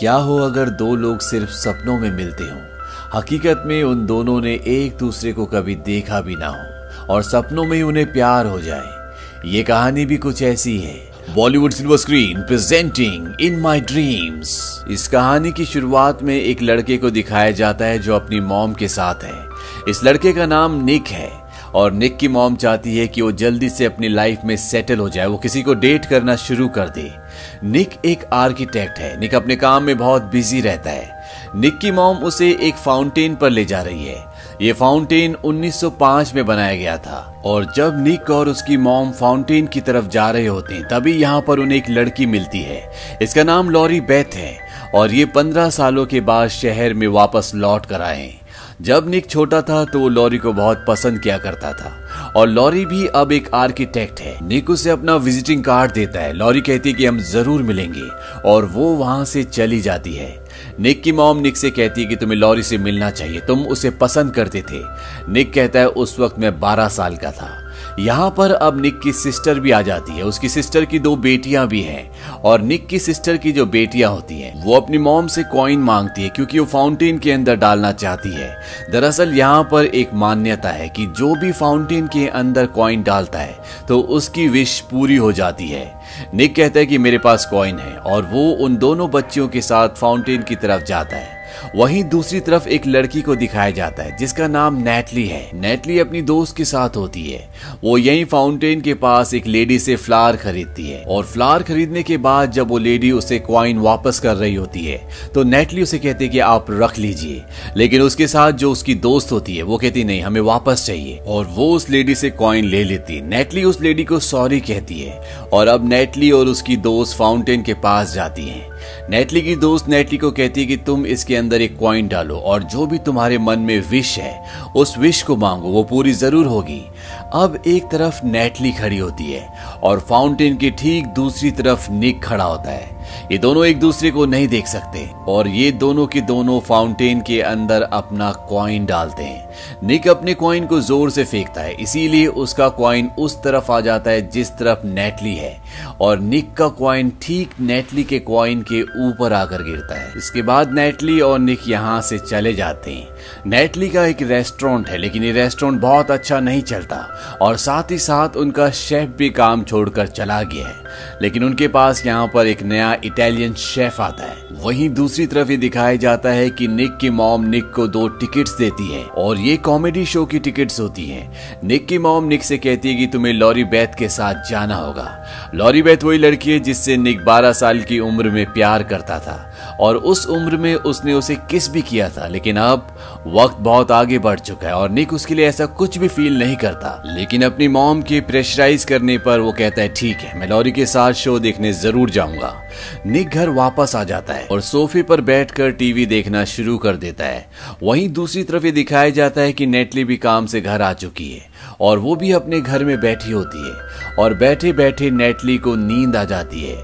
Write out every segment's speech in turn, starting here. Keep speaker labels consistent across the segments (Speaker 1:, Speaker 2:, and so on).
Speaker 1: क्या हो अगर दो लोग सिर्फ़ सपनों में मिलते हों? हकीकत में उन दोनों ने एक दूसरे को कभी देखा भी ना हो और सपनों में ही उन्हें प्यार हो जाए। ये कहानी भी कुछ ऐसी है। Bollywood silver screen presenting in my dreams. इस कहानी की शुरुआत में एक लड़के को दिखाया जाता है जो अपनी मॉम के साथ है। इस लड़के का नाम निक है और निक की मॉम चाहती है कि वो जल्दी से अपनी लाइफ में सेटल हो जाए। वो किसी को डेट करना शुरू कर दे। निक एक आर्किटेक्ट है। निक अपने काम में बहुत बिज़ी रहता है। निक की मॉम उसे एक फाउंटेन पर ले जा रही है। ये फाउंटेन 1905 में बनाया गया था। और जब निक और उसकी मॉम फाउंटेन की तरफ़ जा रहे होते हैं, तभी यहाँ पर उन्हें एक लड़की मिलती है। इसका नाम लॉरी बेथ है। और ये पंद्रह सालों के बाद शहर में वापस लौट कर आए जब निक छोटा था तो वो लॉरी को बहुत पसंद किया करता था। और लॉरी भी अब एक आर्किटेक्ट है। निक उसे अपना विजिटिंग कार्ड देता है। लॉरी कहती है कि हम ज़रूर मिलेंगे और वो वहाँ से चली जाती है। निक की मॉम निक से कहती है कि तुम्हें लॉरी से मिलना चाहिए। तुम उसे पसंद करते थे। निक कहता है, उस वक्त मैं बारह साल का था। यहाँ पर अब निक की सिस्टर भी आ जाती है। उसकी सिस्टर की दो बेटियाँ भी हैं। और निक की सिस्टर की जो बेटियाँ होती हैं, वो अपनी मॉम से कॉइन मांगती है, क्योंकि वो फाउंटेन के अंदर डालना चाहती है। दरअसल यहाँ पर एक मान्यता है कि जो भी फाउंटेन के अंदर कॉइन डालता है तो उसकी विश पूरी हो जाती है। निक कहता है कि मेरे पास कॉइन है, और वो उन दोनों बच्चियों के साथ फाउंटेन की तरफ़ जाता है। वहीं दूसरी तरफ़ एक लड़की को दिखाया जाता है, जिसका नाम नेटली है। नेटली अपनी दोस्त के साथ होती है। वो यही फाउंटेन के पास एक लेडी से फ्लावर खरीदती है। और फ्लावर खरीदने के बाद जब वो लेडी उसे क्वाइन वापस कर रही होती है तो नेटली उसे कहती है कि आप रख लीजिए। लेकिन उसके साथ जो उसकी दोस्त होती है, वो कहती नहीं, हमें वापस चाहिए। और वो उस लेडी से क्वाइन ले लेती है। नेटली उस लेडी को सॉरी कहती है। और अब नेटली और उसकी दोस्त फाउंटेन के पास जाती है। नेटली की दोस्त नेटली को कहती है कि तुम इसके अंदर एक क्वाइन डालो और जो भी तुम्हारे मन में विश है, उस विश को मांगो, वो पूरी ज़रूर होगी। अब एक तरफ़ नेटली खड़ी होती है और फाउंटेन के ठीक दूसरी तरफ़ निक खड़ा होता है। ये दोनों एक दूसरे को नहीं देख सकते और ये दोनों के दोनों फाउंटेन के अंदर अपना क्वाइन डालते हैं। निक अपने क्वाइन को ज़ोर से फेंकता है, इसीलिए उसका क्वाइन उस तरफ़ आ जाता है जिस तरफ़ नेटली है। और निक का क्वाइन ठीक नेटली के क्वाइन के ऊपर आकर गिरता है। इसके बाद नेटली और निक यहाँ से चले जाते हैं। नेटली का एक रेस्टोरेंट है, लेकिन ये रेस्टोरेंट बहुत अच्छा नहीं चलता। और साथ ही साथ उनका शेफ भी काम छोड़कर चला गया है। लेकिन उनके पास यहाँ पर एक नया इटालियन शेफ आता है। वहीं दूसरी तरफ़ ये दिखाया जाता है कि निक की मॉम निक को दो टिकट्स देती है और ये कॉमेडी शो की टिकट्स होती है। निक की मॉम निक से कहती है कि तुम्हें लॉरी बैथ के साथ जाना होगा। लॉरी बैथ वही लड़की है जिससे निक 12 साल की उम्र में प्यार करता था। और उस उम्र में उसने उसे किस भी किया था, लेकिन अब वक्त बहुत आगे बढ़ चुका है और निक उसके लिए ऐसा कुछ भी फील नहीं करता। लेकिन अपनी मॉम के प्रेशराइज करने पर वो कहता है, ठीक है, मैं लॉरी के साथ शो देखने ज़रूर जाऊँगा। निक घर वापस आ जाता है और सोफे पर बैठकर टीवी देखना शुरू कर देता है। वहीं दूसरी तरफ़ ये दिखाया जाता है कि नेटली भी काम से घर आ चुकी है और वो भी अपने घर में बैठी होती है और बैठे बैठे नेटली को नींद आ जाती है।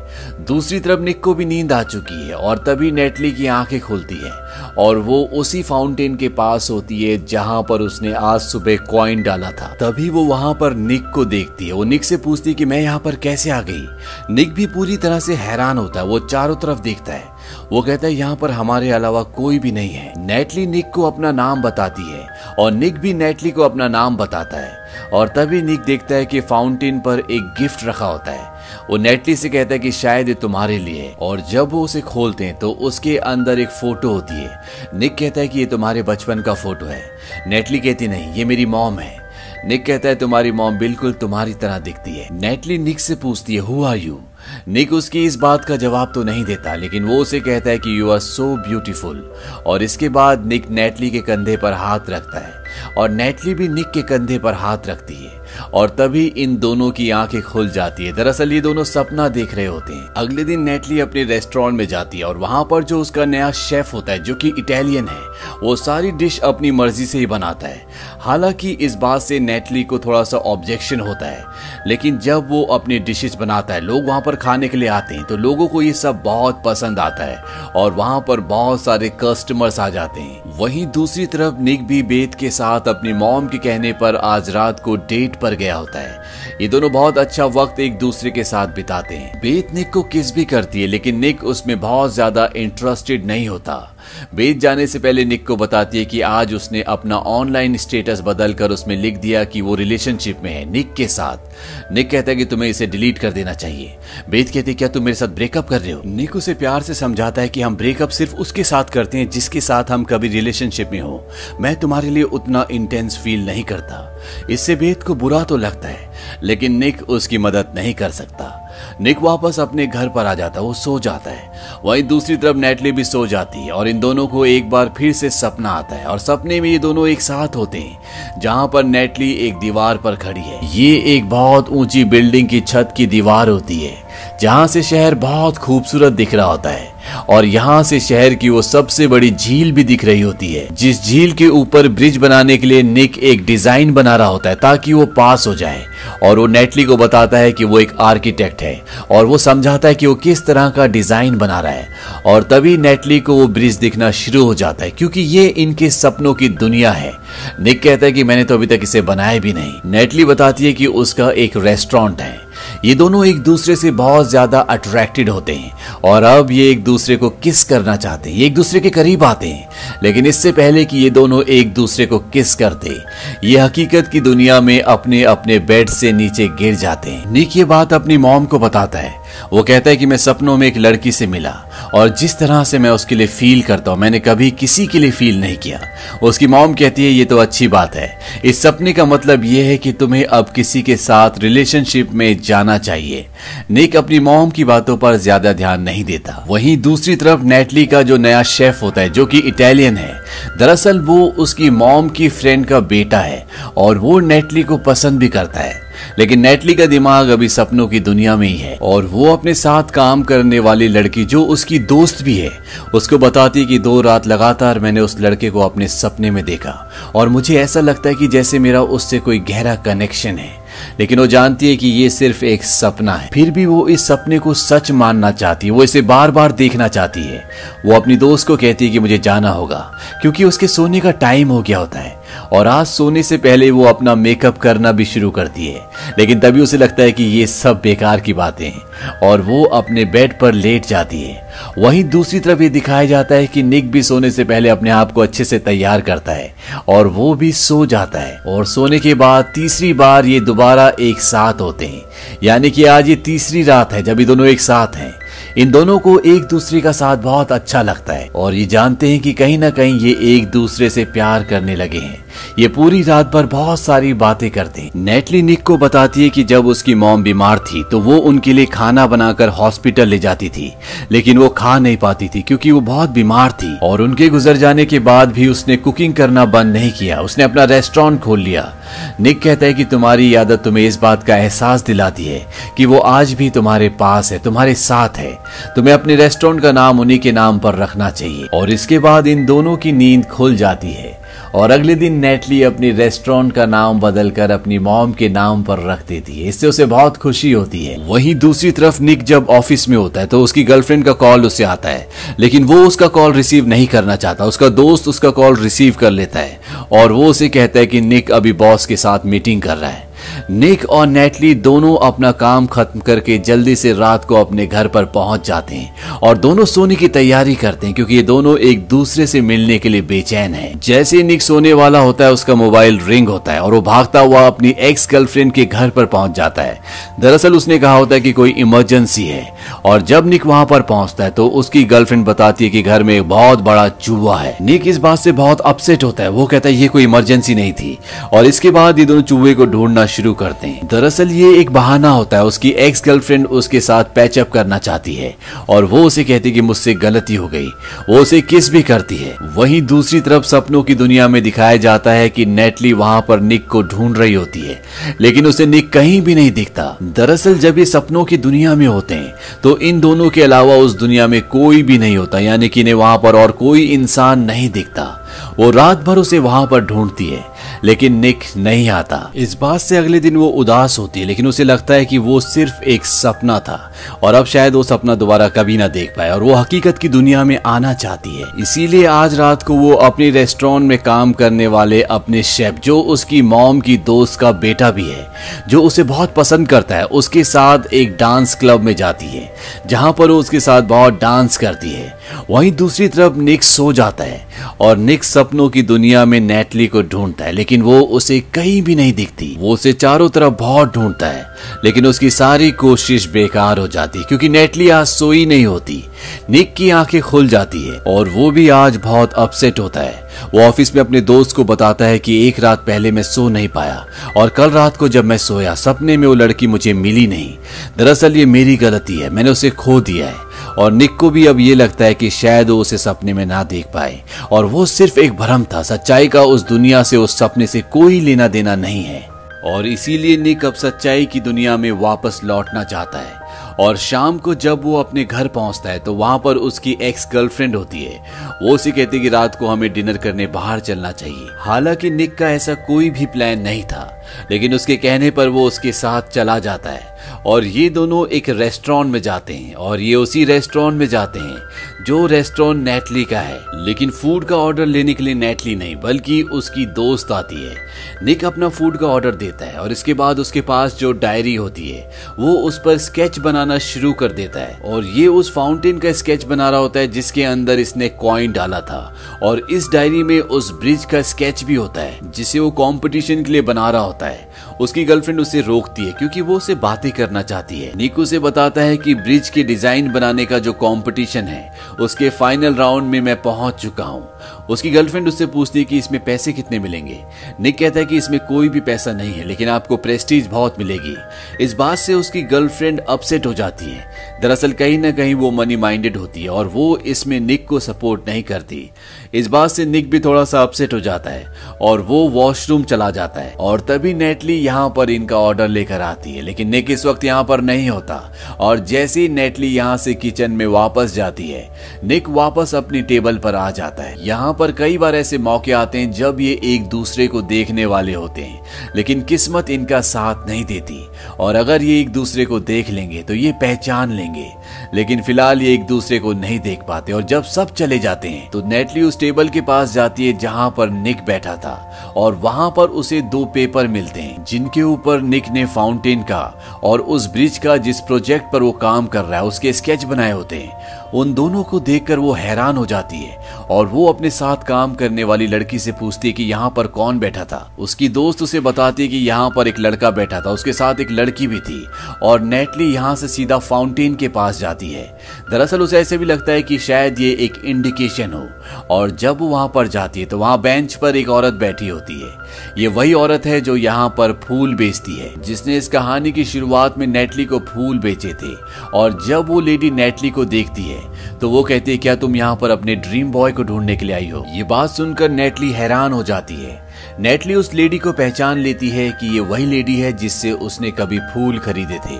Speaker 1: दूसरी तरफ़ निक को भी नींद आ चुकी है और तभी नेटली की आँखें खुलती है और वो उसी फाउंटेन के पास होती है जहाँ पर उसने आज सुबह कॉइन डाला था। तभी वो वहाँ पर निक को देखती है। वो निक से पूछती कि मैं यहाँ पर कैसे आ गई? निक भी पूरी तरह से हैरान होता है, वो चारों तरफ़ देखता है। वो कहता है, यहाँ पर हमारे अलावा कोई भी नहीं है। नेटली निक को अपना नाम बताती है, और निक भी नेटली को अपना नाम बताता है। और तभी निक देखता है कि फाउंटेन पर एक गिफ्ट रखा होता है। वो नेटली से कहता है कि शायद ये तुम्हारे लिए और जब वो उसे खोलते हैं तो उसके अंदर एक फ़ोटो होती है। निक कहता है कि ये तुम्हारे बचपन का फ़ोटो है। नेटली कहती, नहीं, ये मेरी मॉम है। निक कहता है, तुम्हारी मॉम बिल्कुल तुम्हारी तरह दिखती है। नेटली निक से पूछती है हु आर यू निक उसकी इस बात का जवाब तो नहीं देता, लेकिन वो उसे कहता है कि यू आर सो ब्यूटीफुल और इसके बाद निक नेटली के कंधे पर हाथ रखता है। और नेटली भी निक के कंधे पर हाथ रखती है और तभी इन दोनों की आँखें खुल जाती है। दरअसल ये दोनों सपना देख रहे होते हैं। अगले दिन नेटली अपने रेस्टोरेंट में जाती है और वहाँ पर जो उसका नया शेफ होता है, जो कि इटालियन है, वो सारी डिश अपनी मर्ज़ी से ही बनाता है। हालाँकि इस बात से नेटली को थोड़ा सा ऑब्जेक्शन होता है, लेकिन जब वो अपनी डिशेज बनाता है, लोग वहाँ पर खाने के लिए आते हैं तो लोगों को ये सब बहुत पसंद आता है और वहाँ पर बहुत सारे कस्टमर्स आ जाते हैं। वहीं दूसरी तरफ़ निक भी बेद के साथ अपनी मॉम के कहने पर आज रात को डेट पर गया होता है। ये दोनों बहुत अच्छा वक्त एक दूसरे के साथ बिताते हैं। बेत निक को किस भी करती है, लेकिन निक उसमें बहुत ज़्यादा इंटरेस्टेड नहीं होता। बेत जाने से पहले निक को बताती है कि आज उसने अपना ऑनलाइन स्टेटस बदलकर उसमें लिख दिया कि वो रिलेशनशिप में है निक के साथ। निक कहता है कि तुम्हें इसे डिलीट कर देना चाहिए। बेत कहती है, क्या तुम मेरे साथ ब्रेकअप कर रहे हो? निक उसे प्यार से समझाता है कि हम ब्रेकअप सिर्फ़ उसके साथ करते हैं जिसके साथ हम कभी रिलेशनशिप में हो। मैं तुम्हारे लिए उतना इंटेंस फील नहीं करता। इससे बेद को बुरा तो लगता है, लेकिन निक उसकी मदद नहीं कर सकता। निक वापस अपने घर पर आ जाता है वो सो जाता है। वहीं दूसरी तरफ़ नेटली भी सो जाती है और इन दोनों को एक बार फिर से सपना आता है और सपने में ये दोनों एक साथ होते हैं, जहाँ पर नेटली एक दीवार पर खड़ी है। ये एक बहुत ऊँची बिल्डिंग की छत की दीवार होती है, जहाँ से शहर बहुत खूबसूरत दिख रहा होता है। और यहाँ से शहर की वो सबसे बड़ी झील भी दिख रही होती है। जिस झील के ऊपर ब्रिज बनाने के लिए निक एक डिज़ाइन बना रहा होता है, ताकि वो पास हो जाए। और वो नेटली को बताता है कि वो एक आर्किटेक्ट है, और वो समझाता है कि वो किस तरह का डिज़ाइन बना रहा है। और तभी नेटली को वो ब्रिज दिखना शुरू हो जाता है, क्योंकि ये इनके सपनों की दुनिया है। निक कहता है कि मैंने तो अभी तक इसे बनाया भी नहीं। नेटली बताती है कि उसका एक रेस्टोरेंट है। ये दोनों एक दूसरे से बहुत ज़्यादा अट्रैक्टेड होते हैं। और अब ये एक दूसरे को किस करना चाहते हैं। एक दूसरे के करीब आते हैं। लेकिन इससे पहले कि ये दोनों एक दूसरे को किस करते, ये हकीकत की दुनिया में अपने अपने बेड से नीचे गिर जाते हैं। निक ये बात अपनी मॉम को बताता है। वो कहता है कि मैं सपनों में एक लड़की से मिला और जिस तरह से मैं उसके लिए फील करता हूँ, मैंने कभी किसी के लिए फील नहीं किया। उसकी मॉम कहती है, ये तो अच्छी बात है। इस सपने का मतलब यह है कि तुम्हें अब किसी के साथ रिलेशनशिप में जाना चाहिए। निक अपनी मॉम की बातों पर ज़्यादा ध्यान नहीं देता। वहीं दूसरी तरफ़ नेटली का जो नया शेफ होता है, जो कि इटालियन है। दरअसल वो उसकी मॉम की फ्रेंड का बेटा है और वो नेटली को पसंद भी करता है। लेकिन नेटली का दिमाग अभी सपनों की दुनिया में ही है और वो अपने साथ काम करने वाली लड़की जो उसकी दोस्त भी है, उसको बताती कि दो रात लगातार मैंने उस लड़के को अपने सपने में देखा और मुझे ऐसा लगता है कि जैसे मेरा उससे कोई गहरा कनेक्शन है। लेकिन वो जानती है कि ये सिर्फ़ एक सपना है। फिर भी वो इस सपने को सच मानना चाहती है, वो इसे बार बार देखना चाहती है। वो अपनी दोस्त को कहती है कि मुझे जाना होगा, क्योंकि उसके सोने का टाइम हो गया होता है। और आज सोने से पहले वो अपना मेकअप करना भी शुरू करती है लेकिन तभी उसे लगता है कि ये सब बेकार की बातें हैं और वो अपने बेड पर लेट जाती है। वहीं दूसरी तरफ़ ये दिखाया जाता है कि निक भी सोने से पहले अपने आप को अच्छे से तैयार करता है और वो भी सो जाता है। और सोने के बाद तीसरी बार ये दोबारा एक साथ होते हैं। यानी कि आज ये तीसरी रात है जब ये दोनों एक साथ हैं। इन दोनों को एक दूसरे का साथ बहुत अच्छा लगता है और ये जानते हैं कि कहीं ना कहीं ये एक दूसरे से प्यार करने लगे हैं। ये पूरी रात भर बहुत सारी बातें करते। नेटली निक को बताती है कि जब उसकी मॉम बीमार थी तो वो उनके लिए खाना बनाकर हॉस्पिटल ले जाती थी। लेकिन वो खा नहीं पाती थी, क्योंकि वो बहुत बीमार थी। और उनके गुजर जाने के बाद भी उसने कुकिंग करना बंद नहीं किया। उसने अपना रेस्टोरेंट खोल लिया। निक कहता है कि तुम्हारी आदत तुम्हें इस बात का एहसास दिलाती है कि वो आज भी तुम्हारे पास है, तुम्हारे साथ है। तुम्हें अपने रेस्टोरेंट का नाम उन्हीं के नाम पर रखना चाहिए। और इसके बाद इन दोनों की नींद खुल जाती है। और अगले दिन नेटली अपने रेस्टोरेंट का नाम बदलकर अपनी मॉम के नाम पर रख देती है। इससे उसे बहुत खुशी होती है। वहीं दूसरी तरफ़ निक जब ऑफ़िस में होता है तो उसकी गर्लफ्रेंड का कॉल उसे आता है। लेकिन वो उसका कॉल रिसीव नहीं करना चाहता। उसका दोस्त उसका कॉल रिसीव कर लेता है। और वो उसे कहता है कि निक अभी बॉस के साथ मीटिंग कर रहा है। निक और नेटली दोनों अपना काम खत्म करके जल्दी से रात को अपने घर पर पहुँच जाते हैं और दोनों सोने की तैयारी करते हैं, क्योंकि ये दोनों एक दूसरे से मिलने के लिए बेचैन हैं। जैसे निक सोने वाला होता है, उसका मोबाइल रिंग होता है और वो भागता हुआ अपनी एक्स गर्लफ्रेंड के घर पर पहुँच जाता है। दरअसल उसने कहा होता है कि कोई इमरजेंसी है और जब निक वहाँ पर पहुँचता है तो उसकी गर्लफ्रेंड बताती है कि घर में एक बहुत बड़ा चूहा है। निक इस बात से बहुत अपसेट होता है, वो कहता है, ये कोई इमरजेंसी नहीं थी। और इसके बाद ये दोनों चूहे को ढूंढना शुरू करते हैं। दरअसल ये एक बहाना होता है, उसकी एक्स गर्लफ्रेंड उसके साथ पैचअप करना चाहती है, और वो उसे कहती कि मुझसे गलती हो गई। वो उसे किस भी करती है। वहीं दूसरी तरफ़ सपनों की दुनिया में दिखाया जाता है कि नेटली वहाँ पर निक को ढूंढ रही होती है, लेकिन उसे निक कहीं भी नहीं दिखता। दरअसल जब ये सपनों की दुनिया में होते हैं तो इन दोनों के अलावा उस दुनिया में कोई भी नहीं होता, यानी कि इन्हें वहाँ पर और कोई इंसान नहीं दिखता। वो रात भर उसे वहाँ पर ढूंढती है। लेकिन निक नहीं आता। इस बात से अगले दिन वो उदास होती है, लेकिन उसे लगता है कि वो सिर्फ़ एक सपना था, और अब शायद वो सपना दोबारा कभी ना देख पाए, और वो हकीकत की दुनिया में आना चाहती है। इसीलिए आज रात को वो अपने रेस्टोरेंट में काम करने वाले अपने शेफ, जो उसकी मॉम की दोस्त का बेटा भी है, जो उसे बहुत पसंद करता है, उसके साथ एक डांस क्लब में जाती है, जहाँ पर वो उसके साथ बहुत डांस करती है। वहीं दूसरी तरफ़ निक सो जाता है और निक सपनों की दुनिया में नेटली को ढूंढता है, लेकिन वो उसे कहीं भी नहीं दिखती। वो उसे चारों तरफ़ बहुत ढूंढता है, लेकिन उसकी सारी कोशिश बेकार हो जाती क्योंकि नेटली आज सोई नहीं होती। निक की आँखें खुल जाती है और वो भी आज बहुत अपसेट होता है। वो ऑफ़िस में अपने दोस्त को बताता है कि एक रात पहले मैं सो नहीं पाया और कल रात को जब मैं सोया, सपने में वो लड़की मुझे मिली नहीं। दरअसल ये मेरी गलती है, मैंने उसे खो दिया है। और निक को भी अब ये लगता है कि शायद वो उसे सपने में ना देख पाए। और वो सिर्फ़ एक भ्रम था, सच्चाई का उस दुनिया से, उस सपने से कोई लेना देना नहीं है। और इसीलिए निक अब सच्चाई की दुनिया में वापस लौटना चाहता है। और शाम को जब वो अपने घर पहुँचता है तो वहाँ पर उसकी एक्स गर्लफ्रेंड होती है। वो उसे कहती है कि रात को हमें डिनर करने बाहर चलना चाहिए। हालाँकि निक का ऐसा कोई भी प्लान नहीं था, लेकिन उसके कहने पर वो उसके साथ चला जाता है। और ये दोनों एक रेस्टोरेंट में जाते हैं और ये उसी रेस्टोरेंट में जाते हैं, जो रेस्टोरेंट नेटली का है। लेकिन फ़ूड का ऑर्डर लेने के लिए नेटली नहीं, बल्कि उसकी दोस्त आती है। निक अपना फ़ूड का ऑर्डर देता है और इसके बाद उसके पास जो डायरी होती है, वो उस पर स्केच बनाना शुरू कर देता है। और ये उस फाउंटेन का स्केच बना रहा होता है, जिसके अंदर इसने कॉइन डाला था। और इस डायरी में उस ब्रिज का स्केच भी होता है, जिसे वो कॉम्पिटिशन के लिए बना रहा होता है। उसकी गर्लफ्रेंड उसे रोकती है, क्योंकि वो उसे बातें करना चाहती है। नीकू से बताता है कि ब्रिज के डिज़ाइन बनाने का जो कंपटीशन है, उसके फाइनल राउंड में मैं पहुँच चुका हूँ। उसकी गर्लफ्रेंड उससे पूछती है कि इसमें पैसे कितने मिलेंगे। निक कहता है कि इसमें कोई भी पैसा नहीं है, लेकिन आपको प्रेस्टीज बहुत मिलेगी। इस बात से उसकी गर्लफ्रेंड अपसेट हो जाती है। दरअसल कहीं ना कहीं वो मनी माइंडेड होती है और वो इसमें निक को सपोर्ट नहीं करती। इस बात से निक भी थोड़ा सा अपसेट हो जाता है और वो वॉशरूम चला जाता है और तभी नेटली यहाँ पर इनका ऑर्डर लेकर आती है, लेकिन निक इस वक्त यहाँ पर नहीं होता। और जैसे ही नेटली यहाँ से किचन में वापस जाती है निक वापस अपनी टेबल पर आ जाता है। यहाँ पर कई बार ऐसे मौके आते हैं जब ये एक दूसरे को देखने वाले होते हैं, लेकिन किस्मत इनका साथ नहीं देती। और अगर ये एक दूसरे को देख लेंगे तो ये पहचान लेंगे। लेकिन फ़िलहाल ये एक दूसरे को नहीं देख पाते, और जब सब चले जाते हैं तो नेटली उस टेबल के पास जाती है जहाँ पर निक बैठा था, और वहाँ पर उसे दो पेपर मिलते हैं, जिनके ऊपर निक ने फाउंटेन का, और उस ब्रिज का जिस प्रोजेक्ट पर वो काम कर रहा है, उसके स्केच बनाए होते हैं। उन दोनों को देखकर वो हैरान हो जाती है और वो अपने साथ काम करने वाली लड़की से पूछती है कि यहाँ पर कौन बैठा था। उसकी दोस्त उसे बताती है कि यहाँ पर एक लड़का बैठा था। उसके साथ एक लड़की भी थी और नेटली यहाँ से सीधा फाउंटेन के पास जाती है। दरअसल उसे ऐसे भी लगता है कि शायद ये एक इंडिकेशन हो और जब वो वहाँ पर जाती है तो वहाँ बेंच पर एक औरत बैठी होती है। ये वही औरत है जो यहाँ पर फूल बेचती है। जिसने इस कहानी की शुरुआत में नेटली को फूल बेचे थे और जब वो लेडी नेटली को देखती है तो वो कहती है, क्या तुम यहाँ पर अपने ड्रीम बॉय को ढूँढने के लिए आई हो? ये बात सुनकर नेटली हैरान हो जाती है। नेटली उस लेडी को पहचान लेती है कि ये वही लेडी है जिससे उसने कभी फूल खरीदे थे।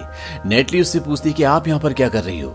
Speaker 1: नेटली उससे पूछती कि आप यहाँ पर क्या कर रही हो?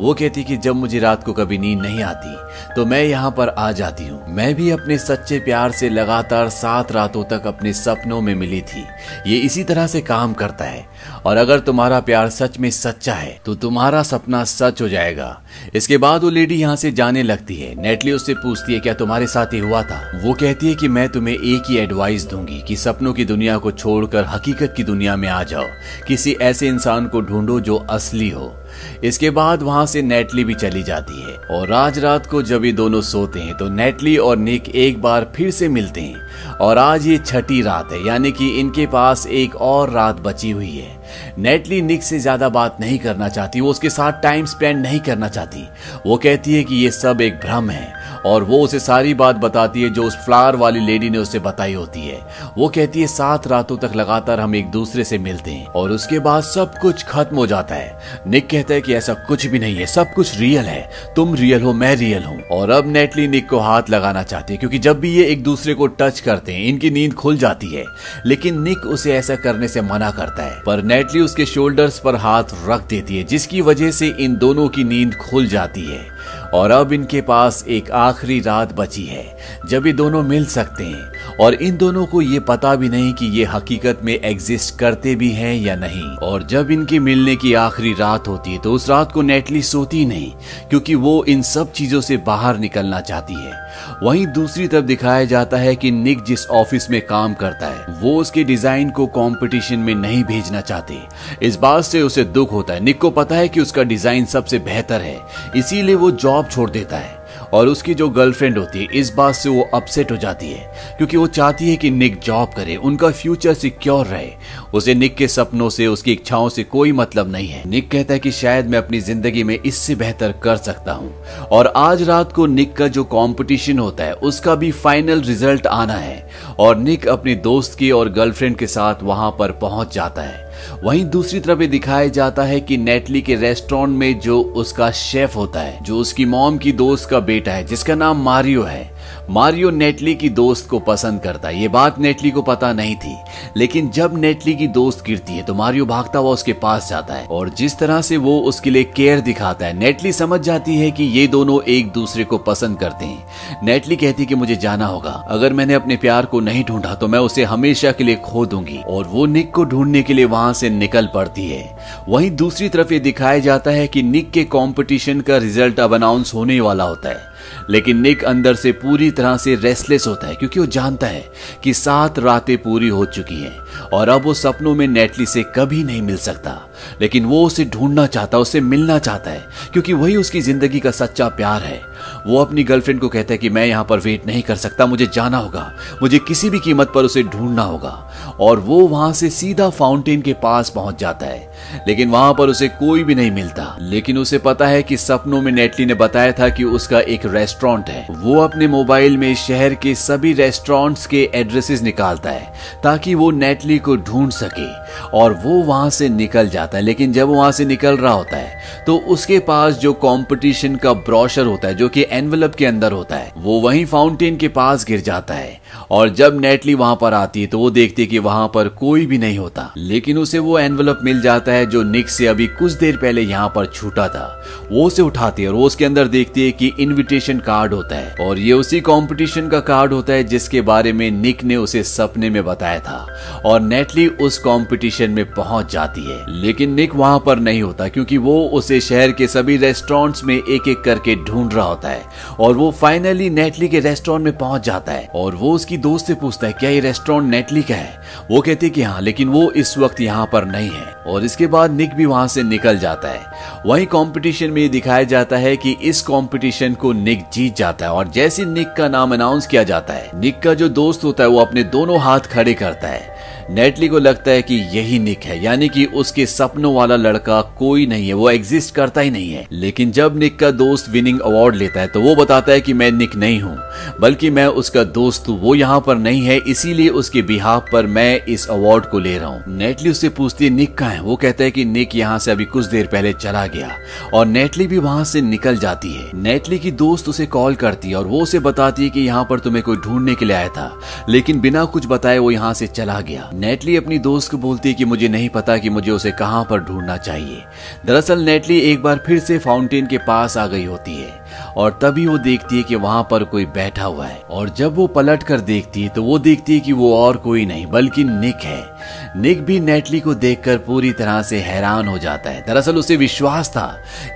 Speaker 1: वो कहती कि जब मुझे रात को कभी नींद नहीं आती तो मैं यहाँ पर आ जाती हूँ। मैं भी अपने सच्चे प्यार से लगातार सात रातों तक अपने सपनों में मिली थी। ये इसी तरह से काम करता है। और अगर तुम्हारा प्यार सच में सच्चा है तो तुम्हारा सपना सच हो जाएगा। इसके बाद वो लेडी यहाँ से जाने लगती है। नेटली उससे पूछती है, क्या तुम्हारे साथ ही हुआ था? वो कहती है कि, मैं तुम्हें एक ही एडवाइस दूँगी कि सपनों की दुनिया को छोड़कर हकीकत की दुनिया में आ जाओ। किसी ऐसे इंसान को ढूंढो जो असली हो। इसके बाद वहाँ से नेटली भी चली जाती है। और आज रात को जब ये दोनों सोते हैं तो नेटली और निक एक बार फिर से मिलते हैं। और आज ये छठी रात है, यानी कि इनके पास एक और रात बची हुई है। नेटली निक से ज़्यादा बात नहीं करना चाहती, वो उसके साथ टाइम स्पेंड नहीं करना चाहती। वो कहती है कि ये सब एक भ्रम है। और वो उसे सारी बात बताती है जो उस फ्लावर वाली लेडी ने उसे बताई होती है। वो कहती है, सात रातों तक लगातार हम एक दूसरे से मिलते हैं और उसके बाद सब कुछ खत्म हो जाता है। निक कहता है कि ऐसा कुछ भी नहीं है, सब कुछ रियल है। तुम रियल हो, मैं रियल हूँ। और अब नेटली निक को हाथ लगाना चाहती है, क्योंकि जब भी ये एक दूसरे को टच करते हैं, इनकी नींद खुल जाती है। लेकिन निक उसे ऐसा करने से मना करता है। पर नेटली उसके शोल्डर्स पर हाथ रख देती है, जिसकी वजह से इन दोनों की नींद खुल जाती है। और अब इनके पास एक आखिरी रात बची है, जब ये दोनों मिल सकते हैं। और इन दोनों को ये पता भी नहीं कि ये हकीकत में एग्जिस्ट करते भी हैं या नहीं। और जब इनके मिलने की आखिरी रात होती है तो उस रात को नेटली सोती नहीं, क्योंकि वो इन सब चीज़ों से बाहर निकलना चाहती है। वहीं दूसरी तरफ़ दिखाया जाता है कि निक जिस ऑफ़िस में काम करता है, वो उसके डिज़ाइन को कंपटीशन में नहीं भेजना चाहते। इस बात से उसे दुख होता है। निक को पता है कि उसका डिज़ाइन सबसे बेहतर है। इसीलिए वो जॉब छोड़ देता है। और उसकी जो गर्लफ्रेंड होती है, इस बात से वो अपसेट हो जाती है, क्योंकि वो चाहती है कि निक जॉब करे, उनका फ्यूचर सिक्योर रहे। उसे निक के सपनों से, उसकी इच्छाओं से कोई मतलब नहीं है। निक कहता है कि शायद मैं अपनी ज़िंदगी में इससे बेहतर कर सकता हूँ। और आज रात को निक का जो कॉम्पिटिशन होता है, उसका भी फाइनल रिज़ल्ट आना है। और निक अपने दोस्त की और गर्लफ्रेंड के साथ वहाँ पर पहुँच जाता है। वहीं दूसरी तरफ़ दिखाया जाता है कि नेटली के रेस्टोरेंट में जो उसका शेफ होता है, जो उसकी मॉम की दोस्त का बेटा है, जिसका नाम मारियो है मारियो नेटली की दोस्त को पसंद करता है। ये बात नेटली को पता नहीं थी। लेकिन जब नेटली की दोस्त गिरती है तो मारियो भागता हुआ उसके पास जाता है। और जिस तरह से वो उसके लिए केयर दिखाता है, नेटली समझ जाती है कि ये दोनों एक दूसरे को पसंद करते हैं। नेटली कहती कि मुझे जाना होगा। अगर मैंने अपने प्यार को नहीं ढूंढा तो मैं उसे हमेशा के लिए खो दूँगी। और वो निक को ढूँढने के लिए वहाँ से निकल पड़ती है। वहीं दूसरी तरफ़ ये दिखाया जाता है कि निक के कंपटीशन का रिज़ल्ट अब अनाउंस होने वाला होता है। लेकिन निक अंदर से पूरी तरह से रेस्टलेस होता है, क्योंकि वो जानता है कि सात रातें पूरी हो चुकी हैं और अब वो सपनों में नेटली से कभी नहीं मिल सकता। लेकिन वो उसे ढूंढना चाहता है उसे मिलना चाहता है, क्योंकि वही उसकी ज़िंदगी का सच्चा प्यार है। वो अपनी गर्लफ्रेंड को कहता है कि मैं यहाँ पर वेट नहीं कर सकता, मुझे जाना होगा। मुझे किसी भी कीमत पर उसे ढूंढना होगा। और वो वहाँ से सीधा फाउंटेन के पास पहुँच जाता है। लेकिन वहाँ पर उसे कोई भी नहीं मिलता। लेकिन उसे पता है कि सपनों में नेटली ने बताया था कि उसका एक रेस्टोरेंट है। वो अपने मोबाइल में शहर के सभी रेस्टोरेंट्स के एड्रेसेस निकालता है, ताकि वो नेटली को ढूंढ सके। और वो वहाँ से निकल जाता है। लेकिन जब वहाँ से निकल रहा होता है तो उसके पास जो कंपटीशन का ब्रोशर होता है, जो कि एनवेलप के अंदर होता है। वो वही फाउंटेन के पास गिर जाता है। और जब नेटली वहाँ पर आती है तो वो देखती है कि वहाँ पर कोई भी नहीं होता। लेकिन उसे वो एनवेलप मिल जाता है जो निक से अभी कुछ देर पहले यहाँ पर छूटा था। वो उसे उठाती है और वो उसके अंदर देखती है कि इनविटेशन कार्ड होता है। और ये उसी कॉम्पिटिशन का कार्ड होता है जिसके बारे में निक ने उसे सपने में बताया था। और नेटली उस कॉम्पिटिशन में पहुँच जाती है। लेकिन निक वहाँ पर नहीं होता, क्योंकि वो उसे शहर के सभी रेस्टोरेंट्स में एक एक करके ढूंढ रहा होता है। और वो फाइनली नेटली के रेस्टोरेंट में पहुँच जाता है। और वो उसकी दोस्त से पूछता है, क्या ये रेस्टोरेंट नेटली का है? वो कहती है कि हाँ लेकिन वो इस वक्त यहाँ पर नहीं है। और इसके बाद निक भी वहाँ से निकल जाता है। वही कंपटीशन में दिखाया जाता है कि इस कंपटीशन को निक जीत जाता है। और जैसे निक का नाम अनाउंस किया जाता है निक का जो दोस्त होता है, वो अपने दोनों हाथ खड़े करता है। नेटली को लगता है कि यही निक है, यानी कि उसके सपनों वाला लड़का कोई नहीं है, वो एग्जिस्ट करता ही नहीं है। लेकिन जब निक का दोस्त विनिंग अवार्ड लेता है तो वो बताता है कि मैं निक नहीं हूँ, बल्कि मैं उसका दोस्त वो यहाँ पर नहीं है, इसीलिए उसके बिहाफ पर मैं इस अवार्ड को ले रहा हूँ। नेटली उससे पूछती है निक कहा है? वो कहता है कि निक यहाँ से अभी कुछ देर पहले चला गया, और नेटली भी वहाँ से निकल जाती है। नेटली की दोस्त उसे कॉल करती है, और वो उसे बताती है कि यहाँ पर तुम्हें कोई ढूँढने के लिए आया था, लेकिन बिना कुछ बताए वो यहाँ से चला गया। नेटली अपनी दोस्त को बोलती है कि मुझे नहीं पता कि मुझे उसे कहाँ पर ढूंढना चाहिए। दरअसल नेटली एक बार फिर से फाउंटेन के पास आ गई होती है और तभी वो देखती है कि वहाँ पर कोई बैठा हुआ है। और जब वो पलट कर देखती है तो वो देखती है कि वो और कोई नहीं, बल्कि निक है। निक भी नेटली को देखकर पूरी तरह से हैरान हो जाता है। दरअसल उसे विश्वास था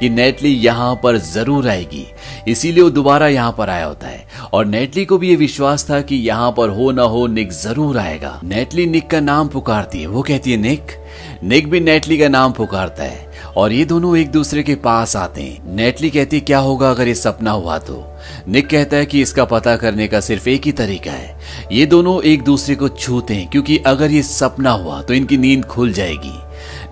Speaker 1: कि नेटली यहाँ पर ज़रूर आएगी। इसीलिए वो दोबारा यहाँ पर आया होता है। और नेटली को भी ये विश्वास था कि यहाँ पर हो ना हो निक ज़रूर आएगा। नेटली निक का नाम पुकारती है। वो कहती है, निक? निक भी नेटली का नाम पुकारता है। और ये दोनों एक दूसरे के पास आते हैं। नेटली कहती, क्या होगा अगर ये सपना हुआ तो? निक कहता है कि इसका पता करने का सिर्फ़ एक ही तरीका है। ये दोनों एक दूसरे को छूते हैं, क्योंकि अगर ये सपना हुआ तो इनकी नींद खुल जाएगी।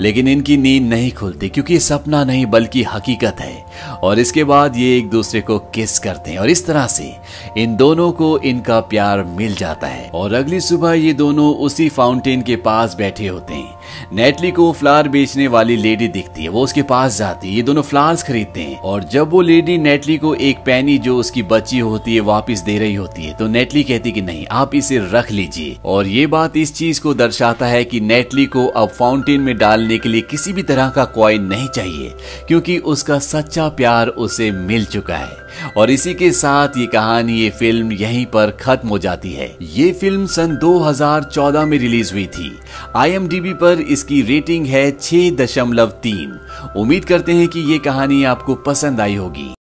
Speaker 1: लेकिन इनकी नींद नहीं खुलती, क्योंकि सपना नहीं, बल्कि हकीकत है। और इसके बाद ये एक दूसरे को किस करते हैं। और इस तरह से इन दोनों को इनका प्यार मिल जाता है। और अगली सुबह ये दोनों उसी फाउंटेन के पास बैठे होते हैं। नेटली को फ्लावर बेचने वाली लेडी दिखती है, वो उसके पास जाती है, ये दोनों फ्लावर्स खरीदते हैं। और जब वो लेडी नेटली को एक पैनी जो उसकी बच्ची होती है, वापस दे रही होती है तो नेटली कहती कि नहीं, आप इसे रख लीजिए। और ये बात इस चीज़ को दर्शाता है कि नेटली को अब फाउंटेन में डालने के लिए किसी भी तरह का कॉइन नहीं चाहिए, क्योंकि उसका सच्चा प्यार उसे मिल चुका है। और इसी के साथ ये कहानी, ये फ़िल्म यहीं पर खत्म हो जाती है। ये फ़िल्म सन 2014 में रिलीज़ हुई थी। आईएमडीबी पर इसकी रेटिंग है छह दशमलव तीन। उम्मीद करते हैं कि ये कहानी आपको पसंद आई होगी।